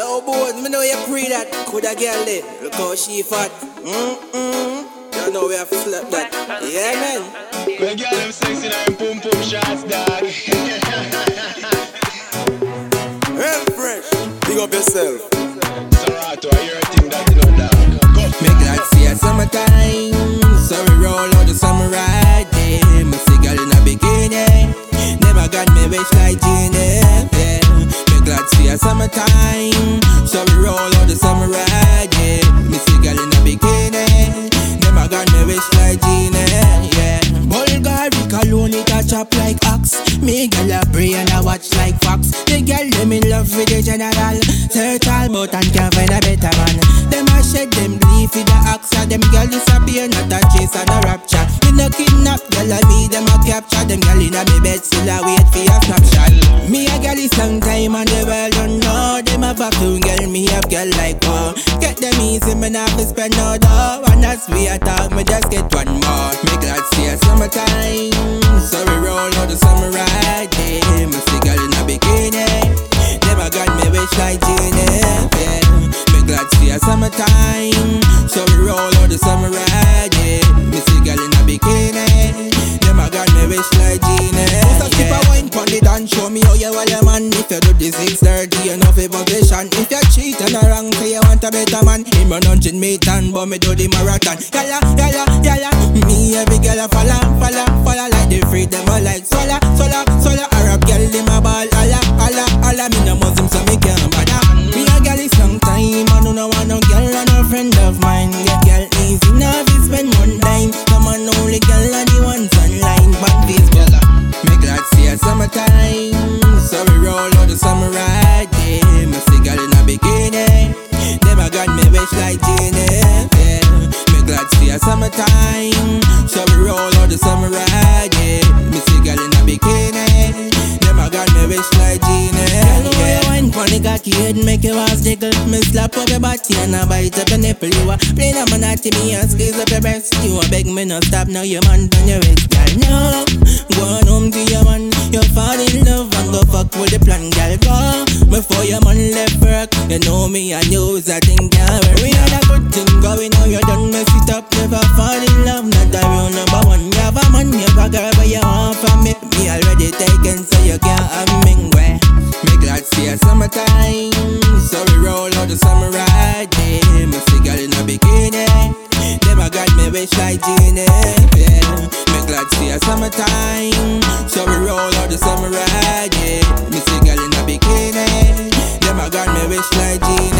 Yo, boy, me know you pre that. Coulda girl there. Look how she fat. Mm-mm. You know we have to slap that. Yeah, man. Well, girl, them sexy and pum pum shots, dog. Real fresh. Big up yourself. Seratuh, I hear watch like fox. The girl them in love with the general. Turtle but and can't find a better man. Them a shed them leaf with the axe. Them girl disappear not a chase and a rapture. Me no kidnap girl and me them a capture. Them girl inna me bed still a wait for a snapshot. Me a girl is sometime and the world don't know. Them a few girl me have girl like wow. Get them easy me not fi spend no dough. And that's we a talk me just get one more. Me glad see a summertime. So we roll out the summer wish like Genie. So keep a wine pon the dance. Show me how you want your man. If you do the 630, you know fi position. If you cheat and a wrong, say you want a better man. Him run hundred meter, but me do the marathon. Yalla, yalla, yalla. Me every girl a follow, follow, follow like the freedom I like. The ride. Yeah, me see girl in a bikini. Never got me wish like Genie. Yeah, wine funny cocky head make your ass jiggle. Me slap up your body and I bite up your nipple. You a play a man at me and squeeze up your breast. You a beg me no stop now your man on your wrist. Girl, no, go on home to your man. You fall in love and go fuck with the plan, girl. Go before your man left work. You know me you is a thing, girl. We had a good thing going on. You done mess it up. Never fall in love. A girl, but you want from me. Me already taken, so you can't have me. Where? Me glad see a summertime, so we roll out the summer ride. Yeah, me see girl in a bikini. Never got me wish like Genie. Yeah, me glad see a summertime, so we roll out the summer ride. Yeah, me see girl in a bikini. Never got me wish like Genie.